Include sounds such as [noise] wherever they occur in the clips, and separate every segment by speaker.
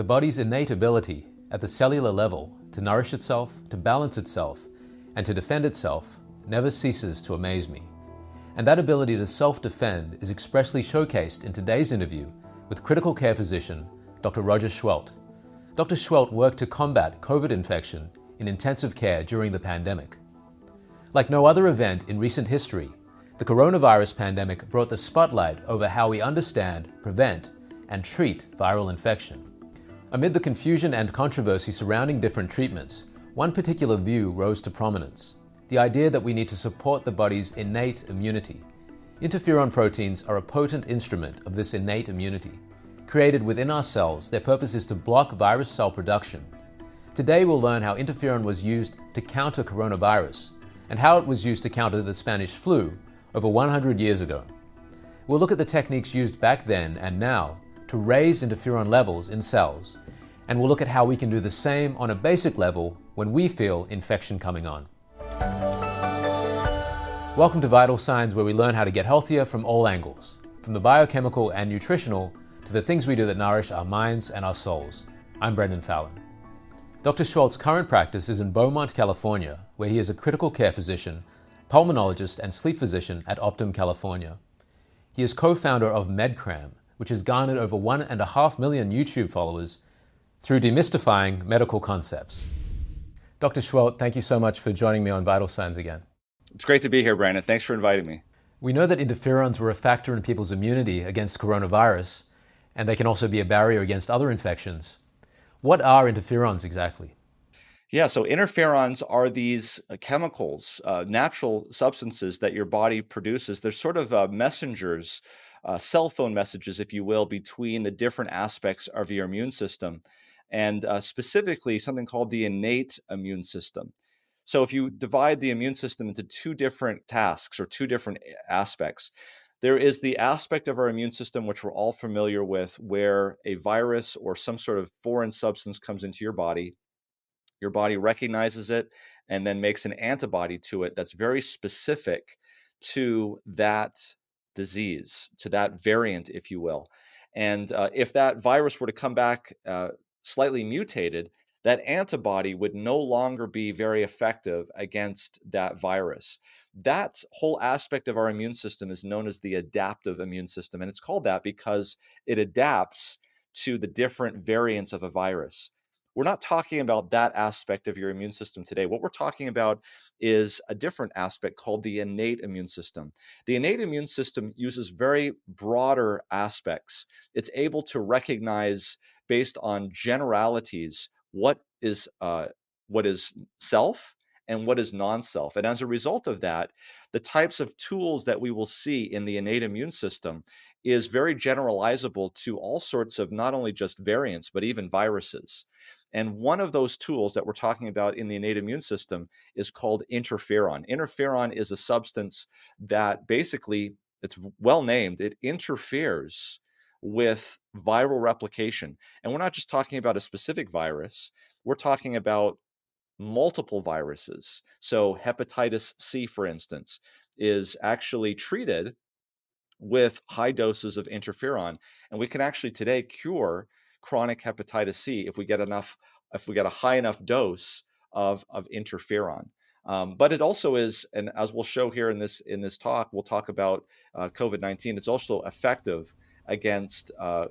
Speaker 1: The body's innate ability at the cellular level to nourish itself, to balance itself, and to defend itself never ceases to amaze me. And that ability to self defend is expressly showcased in today's interview with critical care physician Dr. Roger Seheult. Dr. Seheult worked to combat COVID infection in intensive care during the pandemic. Like no other event in recent history, the coronavirus pandemic brought the spotlight over how we understand, prevent, and treat viral infection. Amid the confusion and controversy surrounding different treatments, one particular view rose to prominence the idea that we need to support the body's innate immunity. Interferon proteins are a potent instrument of this innate immunity. Created within our cells, their purpose is to block virus cell production. Today, we'll learn how interferon was used to counter coronavirus and how it was used to counter the Spanish flu over 100 years ago. We'll look at the techniques used back then and now to raise interferon levels in cells, and we'll look at how we can do the same on a basic level when we feel infection coming on. Welcome to Vital Signs, where we learn how to get healthier from all angles, from the biochemical and nutritional to the things we do that nourish our minds and our souls. I'm Brendan Fallon. Dr. Seheult's current practice is in Beaumont, California, where he is a critical care physician, pulmonologist, and sleep physician at Optum, California. He is co founder of MedCram, which has garnered over one and a half million YouTube followers through demystifying medical concepts. Dr. Seheult, thank you so much for joining me on Vital Signs again.
Speaker 2: It's great to be here, Brandon. Thanks for inviting me.
Speaker 1: We know that interferons were a factor in people's immunity against coronavirus, and they can also be a barrier against other infections. What are interferons exactly?
Speaker 2: Yeah, so interferons are these uh, chemicals, uh, natural substances that your body produces. They're sort of uh, messengers, uh, cell phone messages, if you will, between the different aspects of your immune system, and uh, specifically something called the innate immune system. So if you divide the immune system into two different tasks or two different aspects, there is the aspect of our immune system which we're all familiar with where a virus or some sort of foreign substance comes into your body. Your body recognizes it and then makes an antibody to it that's very specific to that disease, to that variant, if you will. And uh, if that virus were to come back uh, slightly mutated, that antibody would no longer be very effective against that virus. That whole aspect of our immune system is known as the adaptive immune system. And it's called that because it adapts to the different variants of a virus. We're not talking about that aspect of your immune system today. What we're talking about is a different aspect called the innate immune system. The innate immune system uses very broader aspects. It's able to recognize based on generalities what is uh, what is self and what is non-self. And as a result of that, the types of tools that we will see in the innate immune system is very generalizable to all sorts of not only just variants, but even viruses. And one of those tools that we're talking about in the innate immune system is called interferon. Interferon is a substance that basically, it's well named, it interferes with viral replication. And we're not just talking about a specific virus, we're talking about multiple viruses. So, hepatitis C, for instance, is actually treated with high doses of interferon. And we can actually today cure chronic hepatitis C if we get enough, if we get a high enough dose of, of interferon. Um, but it also is, and as we'll show here in this in this talk, we'll talk about uh, COVID-19. It's also effective against uh,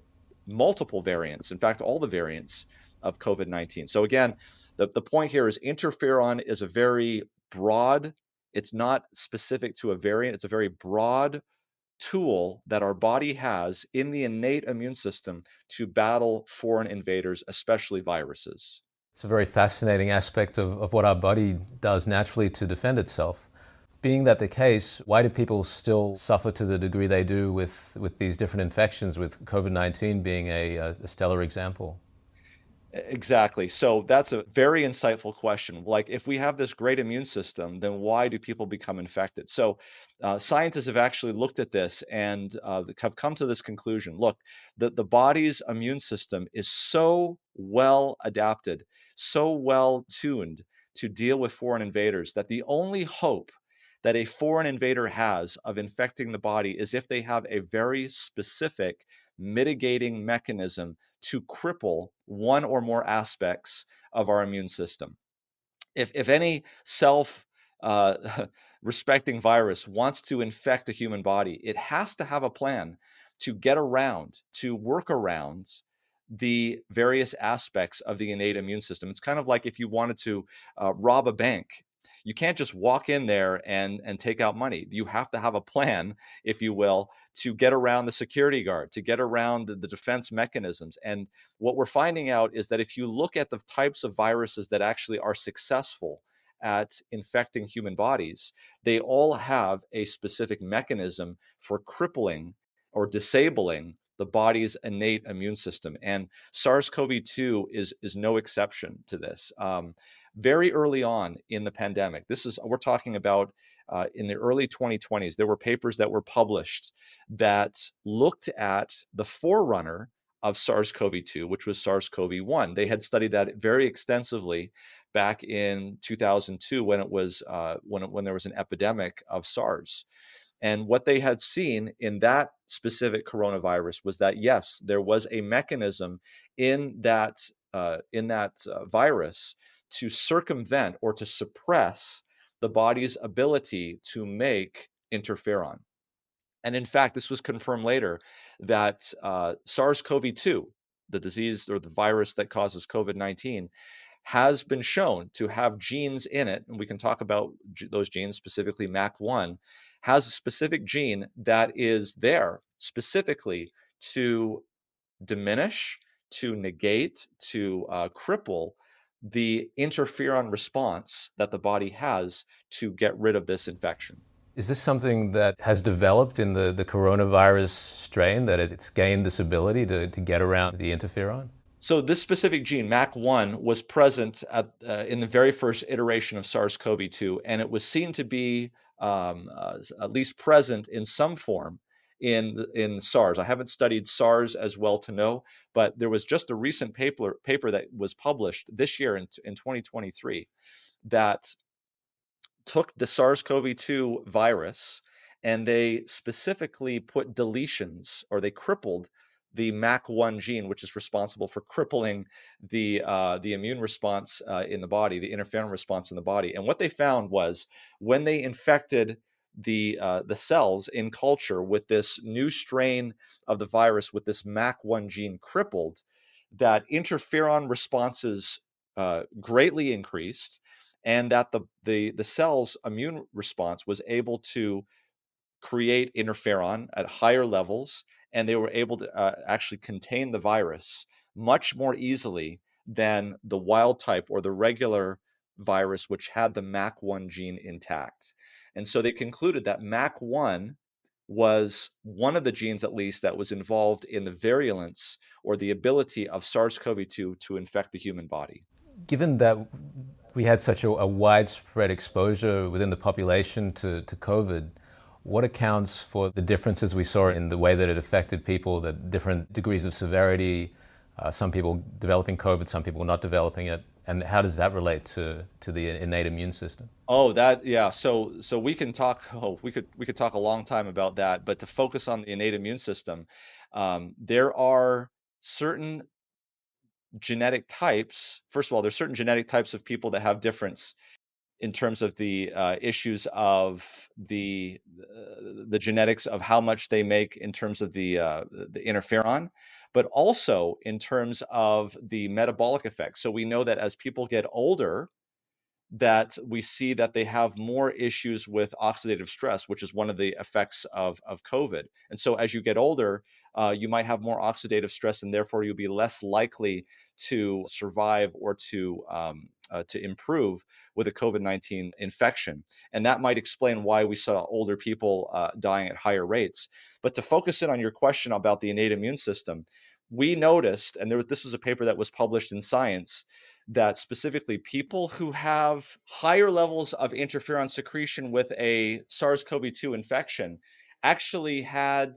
Speaker 2: multiple variants, in fact, all the variants of COVID 19. So, again, the, the point here is interferon is a very broad, it's not specific to a variant, it's a very broad tool that our body has in the innate immune system to battle foreign invaders, especially viruses.
Speaker 1: It's a very fascinating aspect of, of what our body does naturally to defend itself. Being that the case, why do people still suffer to the degree they do with, with these different infections, with COVID 19 being a, a stellar example?
Speaker 2: Exactly. So that's a very insightful question. Like, if we have this great immune system, then why do people become infected? So, uh, scientists have actually looked at this and uh, have come to this conclusion. Look, the, the body's immune system is so well adapted, so well tuned to deal with foreign invaders that the only hope that a foreign invader has of infecting the body is if they have a very specific mitigating mechanism to cripple one or more aspects of our immune system. If, if any self uh, [laughs] respecting virus wants to infect a human body, it has to have a plan to get around, to work around the various aspects of the innate immune system. It's kind of like if you wanted to uh, rob a bank. You can't just walk in there and, and take out money. You have to have a plan, if you will, to get around the security guard, to get around the, the defense mechanisms. And what we're finding out is that if you look at the types of viruses that actually are successful at infecting human bodies, they all have a specific mechanism for crippling or disabling the body's innate immune system. And SARS-CoV-2 is is no exception to this. Um, very early on in the pandemic, this is we're talking about uh, in the early 2020s. There were papers that were published that looked at the forerunner of SARS-CoV-2, which was SARS-CoV-1. They had studied that very extensively back in 2002 when it was uh, when when there was an epidemic of SARS. And what they had seen in that specific coronavirus was that yes, there was a mechanism in that uh, in that uh, virus to circumvent or to suppress the body's ability to make interferon. And in fact, this was confirmed later that uh, SARS-CoV-2, the disease or the virus that causes COVID-19, has been shown to have genes in it, and we can talk about those genes, specifically MAC1, has a specific gene that is there specifically to diminish, to negate, to uh, cripple the interferon response that the body has to get rid of this infection.
Speaker 1: Is this something that has developed in the, the coronavirus strain, that it's gained this ability to, to get around the interferon?
Speaker 2: So this specific gene, MAC1, was present at, uh, in the very first iteration of SARS-CoV-2, and it was seen to be um, uh, at least present in some form in in SARS. I haven't studied SARS as well to know, but there was just a recent paper paper that was published this year in, in 2023 that took the SARS-CoV-2 virus and they specifically put deletions or they crippled the MAC1 gene, which is responsible for crippling the uh, the immune response uh, in the body, the interferon response in the body. And what they found was when they infected the uh, the cells in culture with this new strain of the virus with this MAC1 gene crippled, that interferon responses uh, greatly increased, and that the the the cell's immune response was able to create interferon at higher levels and they were able to uh, actually contain the virus much more easily than the wild type or the regular virus, which had the MAC1 gene intact. And so they concluded that MAC1 was one of the genes, at least, that was involved in the virulence or the ability of SARS CoV 2 to infect the human body.
Speaker 1: Given that we had such a, a widespread exposure within the population to, to COVID, what accounts for the differences we saw in the way that it affected people, the different degrees of severity, uh, some people developing COVID, some people not developing it? And how does that relate to, to the innate immune system?
Speaker 2: Oh, that yeah. So so we can talk. Oh, we could we could talk a long time about that. But to focus on the innate immune system, um, there are certain genetic types. First of all, there's certain genetic types of people that have difference in terms of the uh, issues of the uh, the genetics of how much they make in terms of the uh, the interferon, but also in terms of the metabolic effects. So we know that as people get older, that we see that they have more issues with oxidative stress, which is one of the effects of, of COVID. And so as you get older, uh, you might have more oxidative stress, and therefore you'll be less likely to survive or to um, uh, to improve with a COVID-19 infection, and that might explain why we saw older people uh, dying at higher rates. But to focus in on your question about the innate immune system, we noticed, and there, this was a paper that was published in Science, that specifically people who have higher levels of interferon secretion with a SARS-CoV-2 infection actually had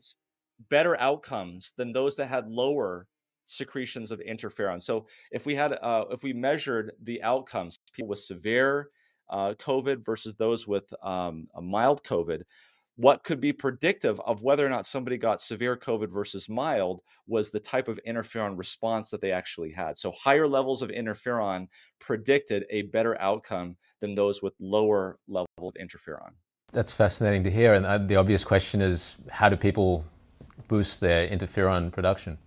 Speaker 2: better outcomes than those that had lower secretions of interferon. So if we had, uh, if we measured the outcomes, people with severe uh, COVID versus those with um, a mild COVID, what could be predictive of whether or not somebody got severe COVID versus mild was the type of interferon response that they actually had. So, higher levels of interferon predicted a better outcome than those with lower level of interferon.
Speaker 1: That's fascinating to hear. And uh, the obvious question is how do people boost their interferon production?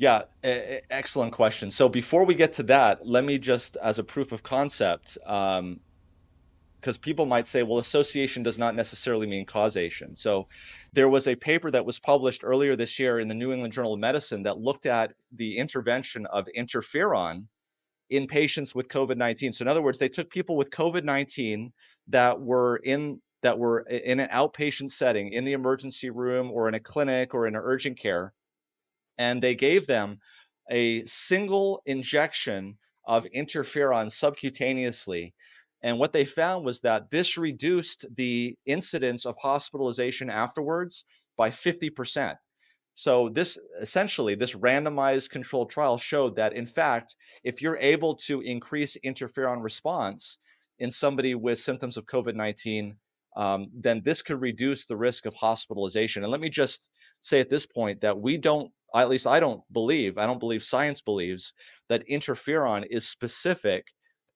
Speaker 2: Yeah, a- excellent question. So, before we get to that, let me just, as a proof of concept, um, because people might say, well, association does not necessarily mean causation. So there was a paper that was published earlier this year in the New England Journal of Medicine that looked at the intervention of interferon in patients with COVID-19. So in other words, they took people with COVID-19 that were in that were in an outpatient setting in the emergency room or in a clinic or in an urgent care and they gave them a single injection of interferon subcutaneously and what they found was that this reduced the incidence of hospitalization afterwards by 50%. So this essentially this randomized controlled trial showed that in fact, if you're able to increase interferon response in somebody with symptoms of COVID-19, um, then this could reduce the risk of hospitalization. And let me just say at this point that we don't, at least I don't believe, I don't believe science believes that interferon is specific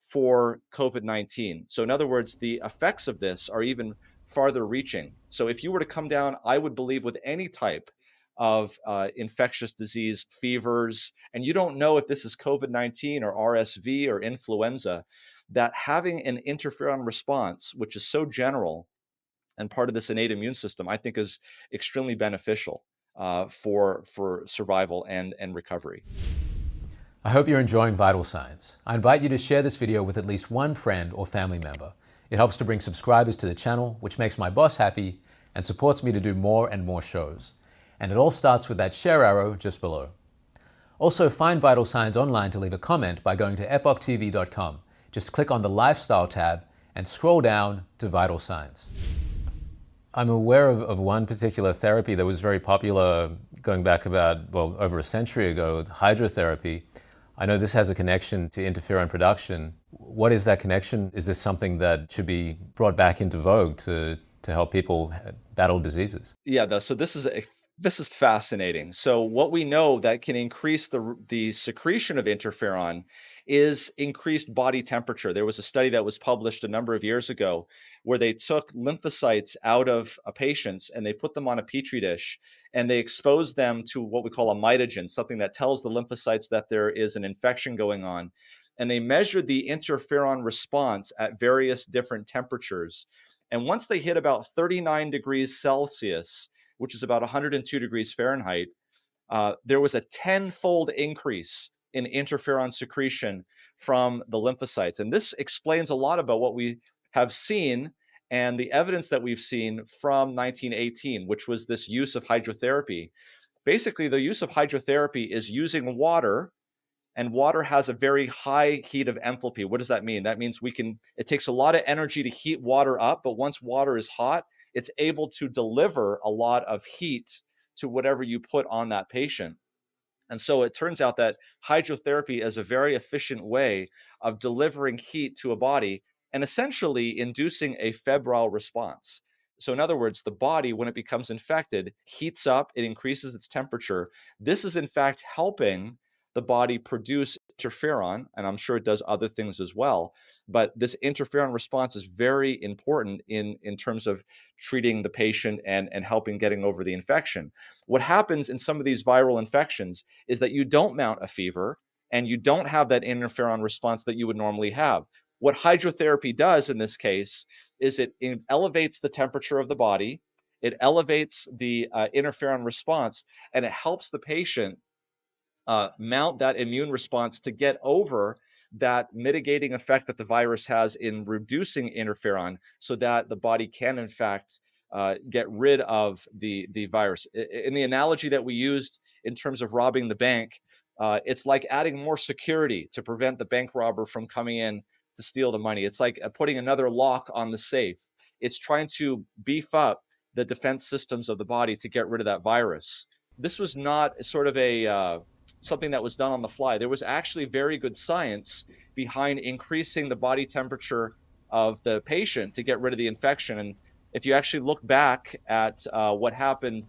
Speaker 2: for COVID 19. So, in other words, the effects of this are even farther reaching. So, if you were to come down, I would believe with any type of uh, infectious disease, fevers, and you don't know if this is COVID 19 or RSV or influenza, that having an interferon response, which is so general and part of this innate immune system, I think is extremely beneficial uh, for, for survival and, and recovery.
Speaker 1: I hope you're enjoying Vital Signs. I invite you to share this video with at least one friend or family member. It helps to bring subscribers to the channel, which makes my boss happy and supports me to do more and more shows. And it all starts with that share arrow just below. Also, find Vital Signs online to leave a comment by going to epochtv.com. Just click on the Lifestyle tab and scroll down to Vital Signs. I'm aware of, of one particular therapy that was very popular going back about, well, over a century ago, hydrotherapy. I know this has a connection to interferon production. What is that connection? Is this something that should be brought back into vogue to, to help people battle diseases?
Speaker 2: Yeah, so this is a this is fascinating. So what we know that can increase the the secretion of interferon is increased body temperature. There was a study that was published a number of years ago where they took lymphocytes out of patients and they put them on a petri dish and they exposed them to what we call a mitogen, something that tells the lymphocytes that there is an infection going on. And they measured the interferon response at various different temperatures. And once they hit about 39 degrees Celsius, which is about 102 degrees Fahrenheit, uh, there was a tenfold increase in interferon secretion from the lymphocytes. And this explains a lot about what we have seen and the evidence that we've seen from 1918, which was this use of hydrotherapy. Basically, the use of hydrotherapy is using water, and water has a very high heat of enthalpy. What does that mean? That means we can, it takes a lot of energy to heat water up, but once water is hot, it's able to deliver a lot of heat to whatever you put on that patient. And so it turns out that hydrotherapy is a very efficient way of delivering heat to a body and essentially inducing a febrile response. So, in other words, the body, when it becomes infected, heats up, it increases its temperature. This is, in fact, helping the body produce interferon, and I'm sure it does other things as well. But this interferon response is very important in, in terms of treating the patient and, and helping getting over the infection. What happens in some of these viral infections is that you don't mount a fever and you don't have that interferon response that you would normally have. What hydrotherapy does in this case is it, elevates the temperature of the body, it elevates the uh, interferon response, and it helps the patient uh, mount that immune response to get over that mitigating effect that the virus has in reducing interferon so that the body can in fact uh, get rid of the the virus. In the analogy that we used in terms of robbing the bank uh, it's like adding more security to prevent the bank robber from coming in to steal the money. It's like uh, putting another lock on the safe. It's trying to beef up the defense systems of the body to get rid of that virus. This was not sort of a uh, something that was done on the fly. There was actually very good science behind increasing the body temperature of the patient to get rid of the infection. And if you actually look back at uh, what happened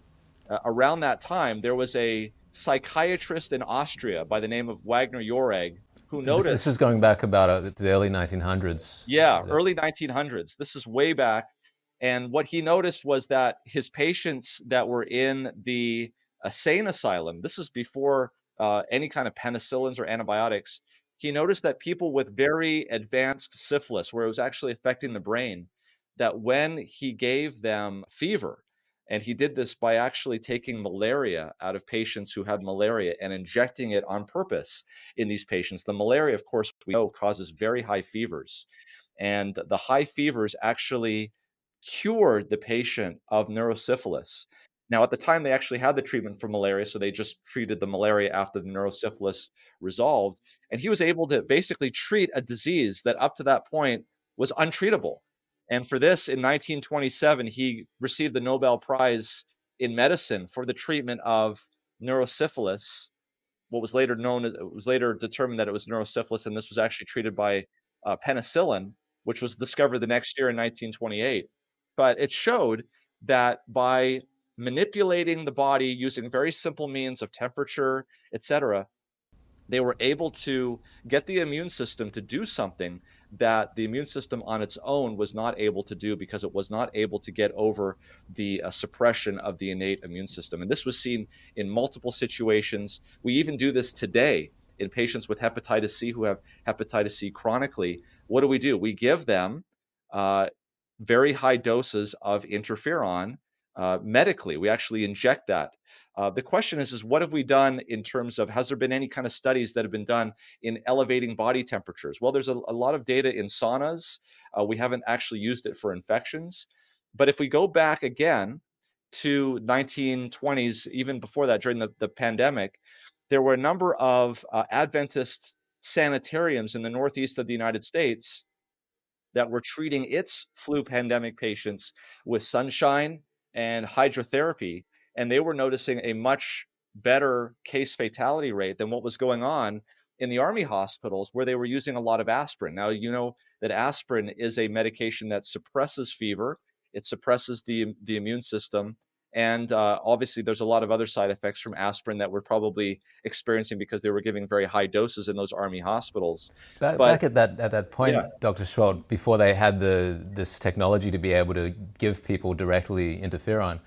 Speaker 2: uh, around that time, there was a psychiatrist in Austria by the name of Wagner Jauregg who noticed.
Speaker 1: This, this is going back about uh, the early 1900s.
Speaker 2: Yeah, early 1900s. This is way back. And what he noticed was that his patients that were in the sane asylum, this is before uh, any kind of penicillins or antibiotics, he noticed that people with very advanced syphilis, where it was actually affecting the brain, that when he gave them fever, and he did this by actually taking malaria out of patients who had malaria and injecting it on purpose in these patients. The malaria, of course, we know causes very high fevers. And the high fevers actually cured the patient of neurosyphilis. Now, at the time, they actually had the treatment for malaria, so they just treated the malaria after the neurosyphilis resolved. And he was able to basically treat a disease that up to that point was untreatable. And for this, in 1927, he received the Nobel Prize in medicine for the treatment of neurosyphilis. What was later known, it was later determined that it was neurosyphilis, and this was actually treated by uh, penicillin, which was discovered the next year in 1928. But it showed that by manipulating the body using very simple means of temperature, etc., they were able to get the immune system to do something that the immune system on its own was not able to do because it was not able to get over the uh, suppression of the innate immune system. And this was seen in multiple situations. We even do this today in patients with hepatitis C who have hepatitis C chronically. What do we do? We give them uh, very high doses of interferon uh, medically. We actually inject that. Uh, the question is, is what have we done in terms of has there been any kind of studies that have been done in elevating body temperatures? Well, there's a, a lot of data in saunas. Uh, we haven't actually used it for infections. But if we go back again to 1920s, even before that, during the, the pandemic, there were a number of uh, Adventist sanitariums in the northeast of the United States that were treating its flu pandemic patients with sunshine and hydrotherapy, and they were noticing a much better case fatality rate than what was going on in the army hospitals where they were using a lot of aspirin. Now, you know that aspirin is a medication that suppresses fever, it suppresses the, the immune system. And uh, obviously, there's a lot of other side effects from aspirin that we're probably experiencing because they were giving very high doses in those army hospitals.
Speaker 1: Back, but, back at that at that point, yeah. Dr. Seheult, before they had the this technology to be able to give people directly interferon,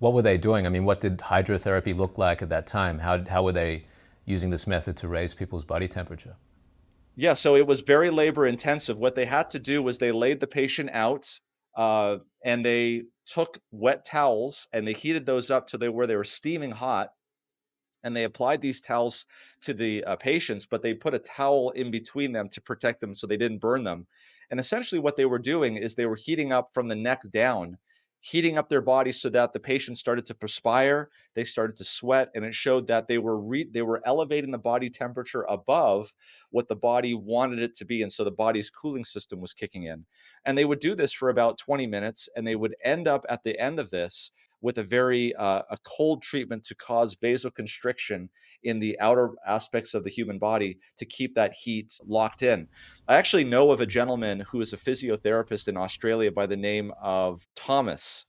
Speaker 1: what were they doing? I mean, what did hydrotherapy look like at that time? How how were they using this method to raise people's body temperature?
Speaker 2: Yeah, so it was very labor intensive. What they had to do was they laid the patient out uh, and they took wet towels and they heated those up to where they were steaming hot and they applied these towels to the uh, patients but they put a towel in between them to protect them so they didn't burn them. And essentially what they were doing is they were heating up from the neck down heating up their bodies so that the patients started to perspire, they started to sweat, and it showed that they were re- they were elevating the body temperature above what the body wanted it to be, and so the body's cooling system was kicking in. And they would do this for about 20 minutes, and they would end up at the end of this with a very uh, a cold treatment to cause vasoconstriction in the outer aspects of the human body to keep that heat locked in. I actually know of a gentleman who is a physiotherapist in Australia by the name of Thomas,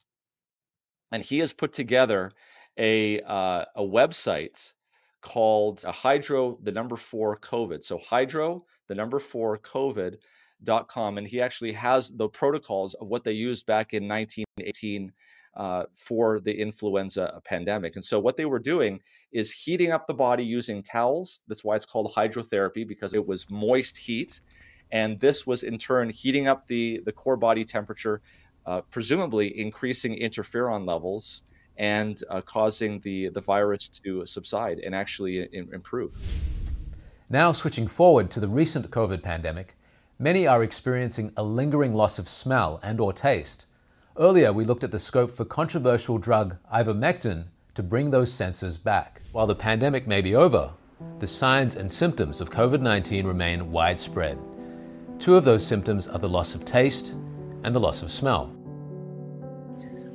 Speaker 2: and he has put together a uh, a website called uh, Hydro the number four COVID. So Hydro the number four COVID.com, and he actually has the protocols of what they used back in 1918 uh, for the influenza pandemic. And so what they were doing is heating up the body using towels. That's why it's called hydrotherapy because it was moist heat. And this was in turn heating up the, the core body temperature, uh, presumably increasing interferon levels and uh, causing the, the virus to subside and actually in, improve.
Speaker 1: Now, switching forward to the recent COVID pandemic, many are experiencing a lingering loss of smell and or taste Earlier, we looked at the scope for controversial drug ivermectin to bring those senses back. While the pandemic may be over, the signs and symptoms of COVID 19 remain widespread. Two of those symptoms are the loss of taste and the loss of smell.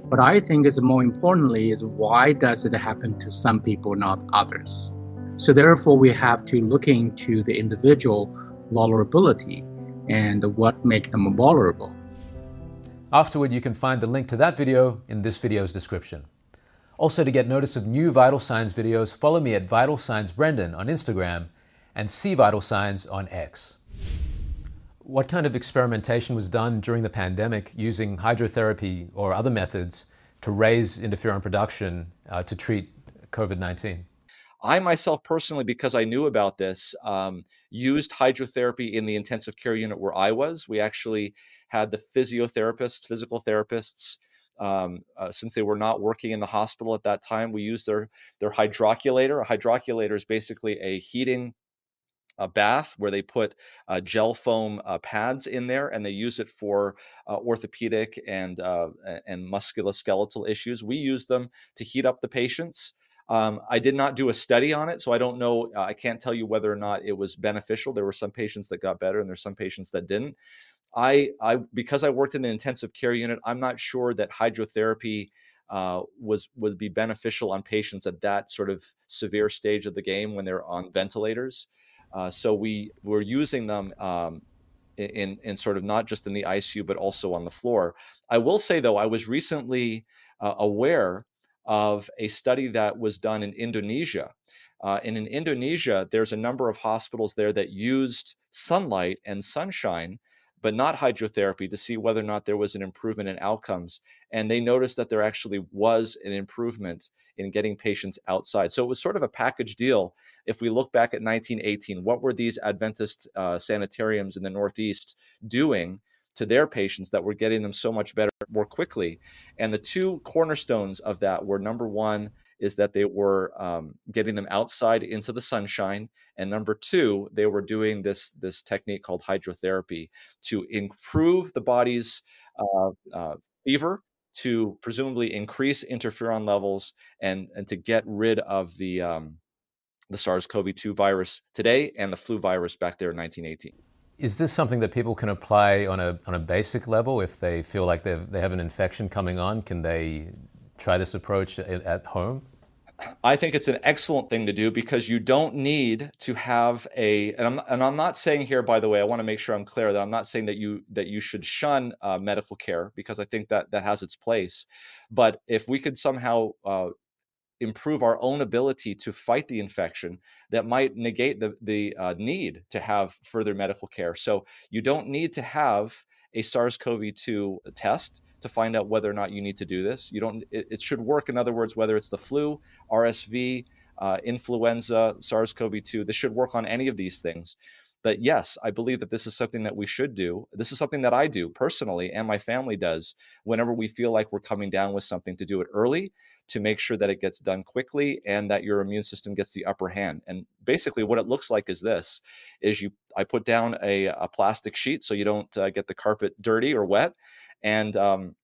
Speaker 3: What I think is more importantly is why does it happen to some people, not others? So therefore, we have to look into the individual vulnerability and what make them vulnerable.
Speaker 1: Afterward, you can find the link to that video in this video's description. Also, to get notice of new Vital Signs videos, follow me at Vital Signs Brendan on Instagram and see Vital Signs on X. What kind of experimentation was done during the pandemic using hydrotherapy or other methods to raise interferon production uh, to treat COVID 19?
Speaker 2: I myself personally, because I knew about this, um, used hydrotherapy in the intensive care unit where I was. We actually had the physiotherapists, physical therapists, um, uh, since they were not working in the hospital at that time, we used their their hydrocollator. A hydrocollator is basically a heating a bath where they put uh, gel foam uh, pads in there and they use it for uh, orthopedic and uh, and musculoskeletal issues. We use them to heat up the patients. Um, I did not do a study on it, so I don't know. Uh, I can't tell you whether or not it was beneficial. There were some patients that got better, and there's some patients that didn't. I, I because I worked in the intensive care unit, I'm not sure that hydrotherapy uh, was would be beneficial on patients at that sort of severe stage of the game when they're on ventilators. Uh, so we were using them um, in in sort of not just in the ICU but also on the floor. I will say though, I was recently uh, aware of a study that was done in Indonesia. Uh, and in Indonesia, there's a number of hospitals there that used sunlight and sunshine but not hydrotherapy to see whether or not there was an improvement in outcomes. And they noticed that there actually was an improvement in getting patients outside. So it was sort of a package deal. If we look back at 1918, what were these Adventist uh, sanitariums in the Northeast doing? To their patients that were getting them so much better more quickly. And the two cornerstones of that were number one, is that they were um, getting them outside into the sunshine, and number two, they were doing this this technique called hydrotherapy to improve the body's uh, uh, fever, to presumably increase interferon levels, and and to get rid of the um, the SARS-CoV-2 virus today and the flu virus back there in 1918.
Speaker 1: Is this something that people can apply on a on a basic level if they feel like they have an infection coming on? Can they try this approach at, at home?
Speaker 2: I think it's an excellent thing to do because you don't need to have a and I'm and I'm not saying here by the way I want to make sure I'm clear that I'm not saying that you that you should shun uh, medical care because I think that that has its place but if we could somehow uh, improve our own ability to fight the infection that might negate the the uh, need to have further medical care so you don't need to have a SARS-CoV-2 test to find out whether or not you need to do this. You don't. It, it should work. In other words, whether it's the flu, RSV, uh, influenza, SARS-CoV-2, this should work on any of these things. But yes, I believe that this is something that we should do. This is something that I do personally and my family does whenever we feel like we're coming down with something to do it early to make sure that it gets done quickly and that your immune system gets the upper hand. And basically what it looks like is this is you I put down a, a plastic sheet so you don't uh, get the carpet dirty or wet and um,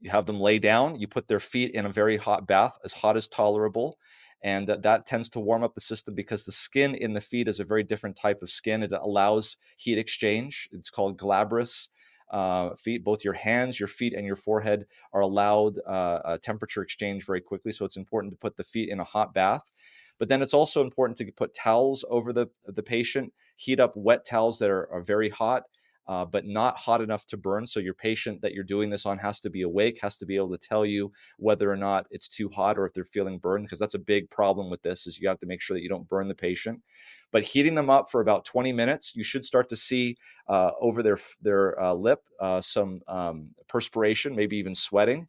Speaker 2: you have them lay down. You put their feet in a very hot bath, as hot as tolerable, and that, tends to warm up the system because the skin in the feet is a very different type of skin. It allows heat exchange. It's called glabrous. Uh, feet, both your hands, your feet, and your forehead are allowed uh, temperature exchange very quickly. So it's important to put the feet in a hot bath. But then it's also important to put towels over the, the patient, heat up wet towels that are, are very hot, uh, but not hot enough to burn. So your patient that you're doing this on has to be awake, has to be able to tell you whether or not it's too hot or if they're feeling burned, because that's a big problem with this. Is you have to make sure that you don't burn the patient. But heating them up for about 20 minutes, you should start to see uh, over their their uh, lip uh, some um, perspiration, maybe even sweating.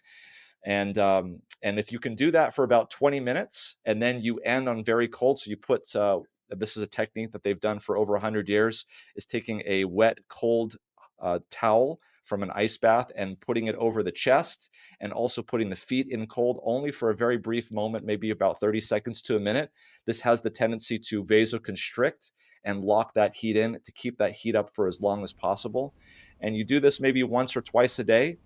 Speaker 2: And um, and if you can do that for about 20 minutes, and then you end on very cold, so you put uh, this is a technique that they've done for over 100 years, is taking a wet, cold uh, towel from an ice bath and putting it over the chest and also putting the feet in cold only for a very brief moment, maybe about 30 seconds to a minute. This has the tendency to vasoconstrict and lock that heat in to keep that heat up for as long as possible. And you do this maybe once or twice a day.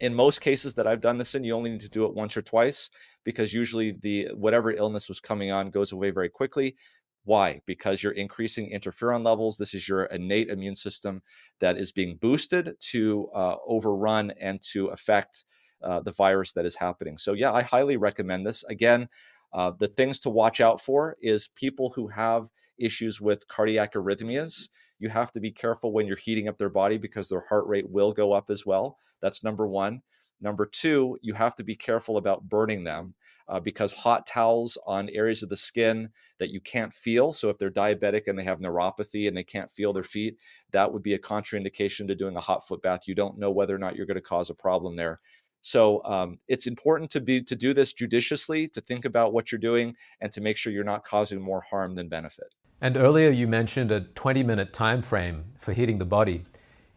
Speaker 2: In most cases that I've done this in, you only need to do it once or twice because usually the whatever illness was coming on goes away very quickly. Why? Because you're increasing interferon levels. This is your innate immune system that is being boosted to uh, overrun and to affect uh, the virus that is happening. So, yeah, I highly recommend this. Again, uh, the things to watch out for is people who have issues with cardiac arrhythmias. You have to be careful when you're heating up their body because their heart rate will go up as well. That's number one. Number two, you have to be careful about burning them uh, because hot towels on areas of the skin that you can't feel. So if they're diabetic and they have neuropathy and they can't feel their feet, that would be a contraindication to doing a hot foot bath. You don't know whether or not you're going to cause a problem there. So um, it's important to be to do this judiciously, to think about what you're doing, and to make sure you're not causing more harm than benefit.
Speaker 1: And earlier you mentioned a 20-minute time frame for heating the body.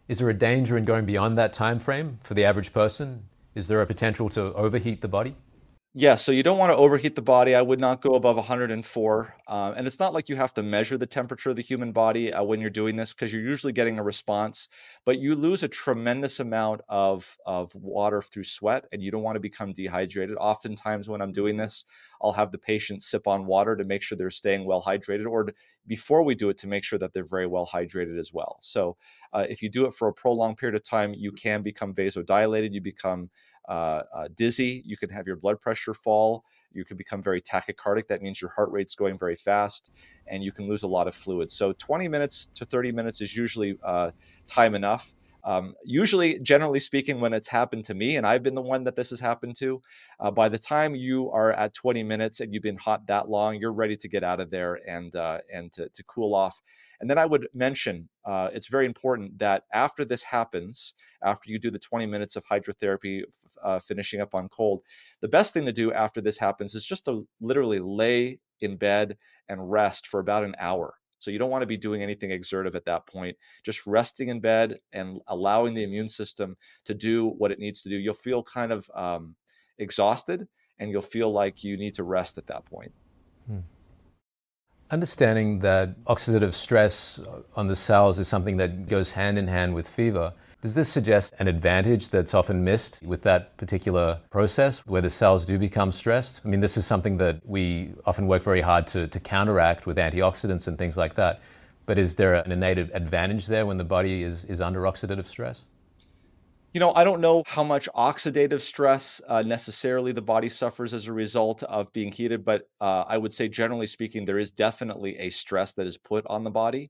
Speaker 1: Is there a danger in going beyond that time frame for the average person? Is there a potential to overheat the body?
Speaker 2: Yeah, so you don't want to overheat the body. I would not go above 104. Um, and it's not like you have to measure the temperature of the human body uh, when you're doing this because you're usually getting a response, but you lose a tremendous amount of, of water through sweat and you don't want to become dehydrated. Oftentimes, when I'm doing this, I'll have the patient sip on water to make sure they're staying well hydrated, or before we do it, to make sure that they're very well hydrated as well. So, uh, if you do it for a prolonged period of time, you can become vasodilated, you become uh, uh, dizzy. You can have your blood pressure fall. You can become very tachycardic. That means your heart rate's going very fast, and you can lose a lot of fluid. So 20 minutes to 30 minutes is usually uh, time enough. Um, usually, generally speaking, when it's happened to me, and I've been the one that this has happened to, uh, by the time you are at 20 minutes and you've been hot that long, you're ready to get out of there and uh, and to, to cool off. And then I would mention uh, it's very important that after this happens, after you do the 20 minutes of hydrotherapy, uh, finishing up on cold, the best thing to do after this happens is just to literally lay in bed and rest for about an hour. So you don't want to be doing anything exertive at that point. Just resting in bed and allowing the immune system to do what it needs to do. You'll feel kind of um, exhausted and you'll feel like you need to rest at that point. Hmm.
Speaker 1: Understanding that oxidative stress on the cells is something that goes hand in hand with fever, does this suggest an advantage that's often missed with that particular process where the cells do become stressed? I mean, this is something that we often work very hard to, to counteract with antioxidants and things like that. But is there an innate advantage there when the body is, is under oxidative stress?
Speaker 2: You know, I don't know how much oxidative stress uh, necessarily the body suffers as a result of being heated, but uh, I would say, generally speaking, there is definitely a stress that is put on the body.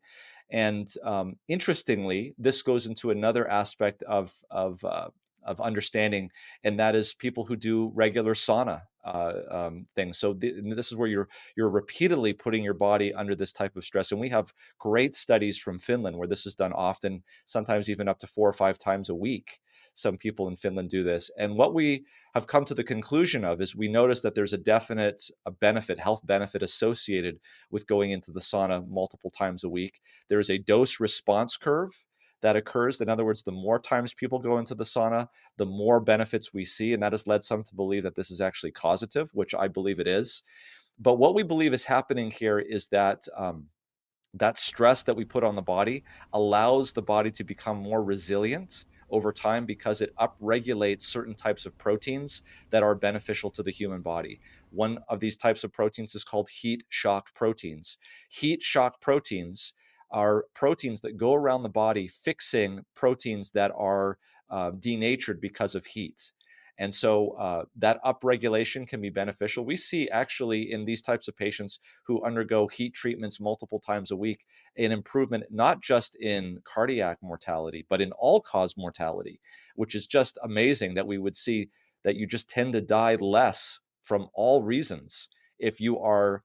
Speaker 2: And um, interestingly, this goes into another aspect of of uh, of understanding, and that is people who do regular sauna uh, um, things. So th- this is where you're you're repeatedly putting your body under this type of stress, and we have great studies from Finland where this is done often, sometimes even up to four or five times a week some people in Finland do this. And what we have come to the conclusion of is we notice that there's a definite a benefit, health benefit associated with going into the sauna multiple times a week. There's a dose response curve that occurs. In other words, the more times people go into the sauna, the more benefits we see. And that has led some to believe that this is actually causative, which I believe it is. But what we believe is happening here is that um, that stress that we put on the body allows the body to become more resilient over time because it upregulates certain types of proteins that are beneficial to the human body. One of these types of proteins is called heat shock proteins. Heat shock proteins are proteins that go around the body fixing proteins that are uh, denatured because of heat. And so uh, that upregulation can be beneficial. We see actually in these types of patients who undergo heat treatments multiple times a week an improvement not just in cardiac mortality, but in all cause mortality, which is just amazing that we would see that you just tend to die less from all reasons if you are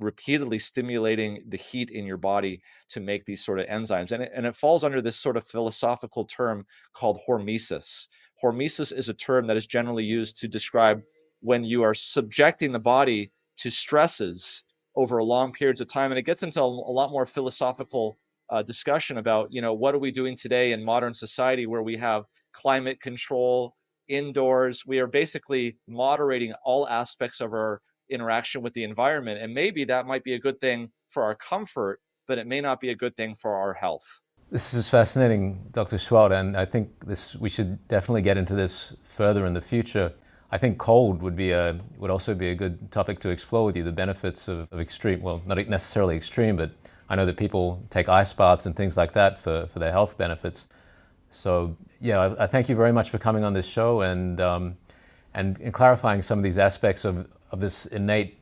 Speaker 2: repeatedly stimulating the heat in your body to make these sort of enzymes. And it, and it falls under this sort of philosophical term called hormesis. Hormesis is a term that is generally used to describe when you are subjecting the body to stresses over long periods of time. And it gets into a, lot more philosophical uh, discussion about, you know, what are we doing today in modern society where we have climate control indoors? We are basically moderating all aspects of our interaction with the environment. And maybe that might be a good thing for our comfort, but it may not be a good thing for our health.
Speaker 1: This is fascinating, Dr. Seheult, and I think this we should definitely get into this further in the future. I think cold would be a would also be a good topic to explore with you. The benefits of, of extreme, well, not necessarily extreme, but I know that people take ice baths and things like that for, for their health benefits. So yeah, I, I thank you very much for coming on this show and um, and, and clarifying some of these aspects of, of this innate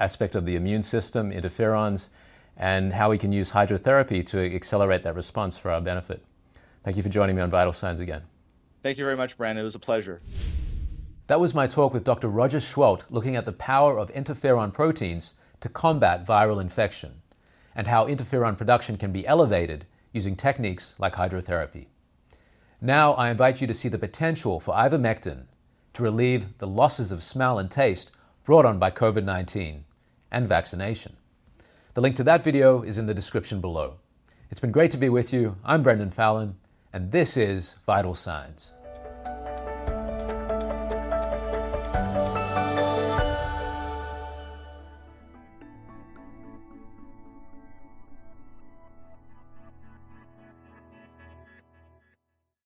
Speaker 1: aspect of the immune system, interferons, and how we can use hydrotherapy to accelerate that response for our benefit. Thank you for joining me on Vital Signs again.
Speaker 2: Thank you very much, Brandon. It was a pleasure.
Speaker 1: That was my talk with Dr. Roger Seheult looking at the power of interferon proteins to combat viral infection and how interferon production can be elevated using techniques like hydrotherapy. Now, I invite you to see the potential for ivermectin to relieve the losses of smell and taste brought on by COVID 19 and vaccination. The link to that video is in the description below. It's been great to be with you. I'm Brendan Fallon, and this is Vital Signs.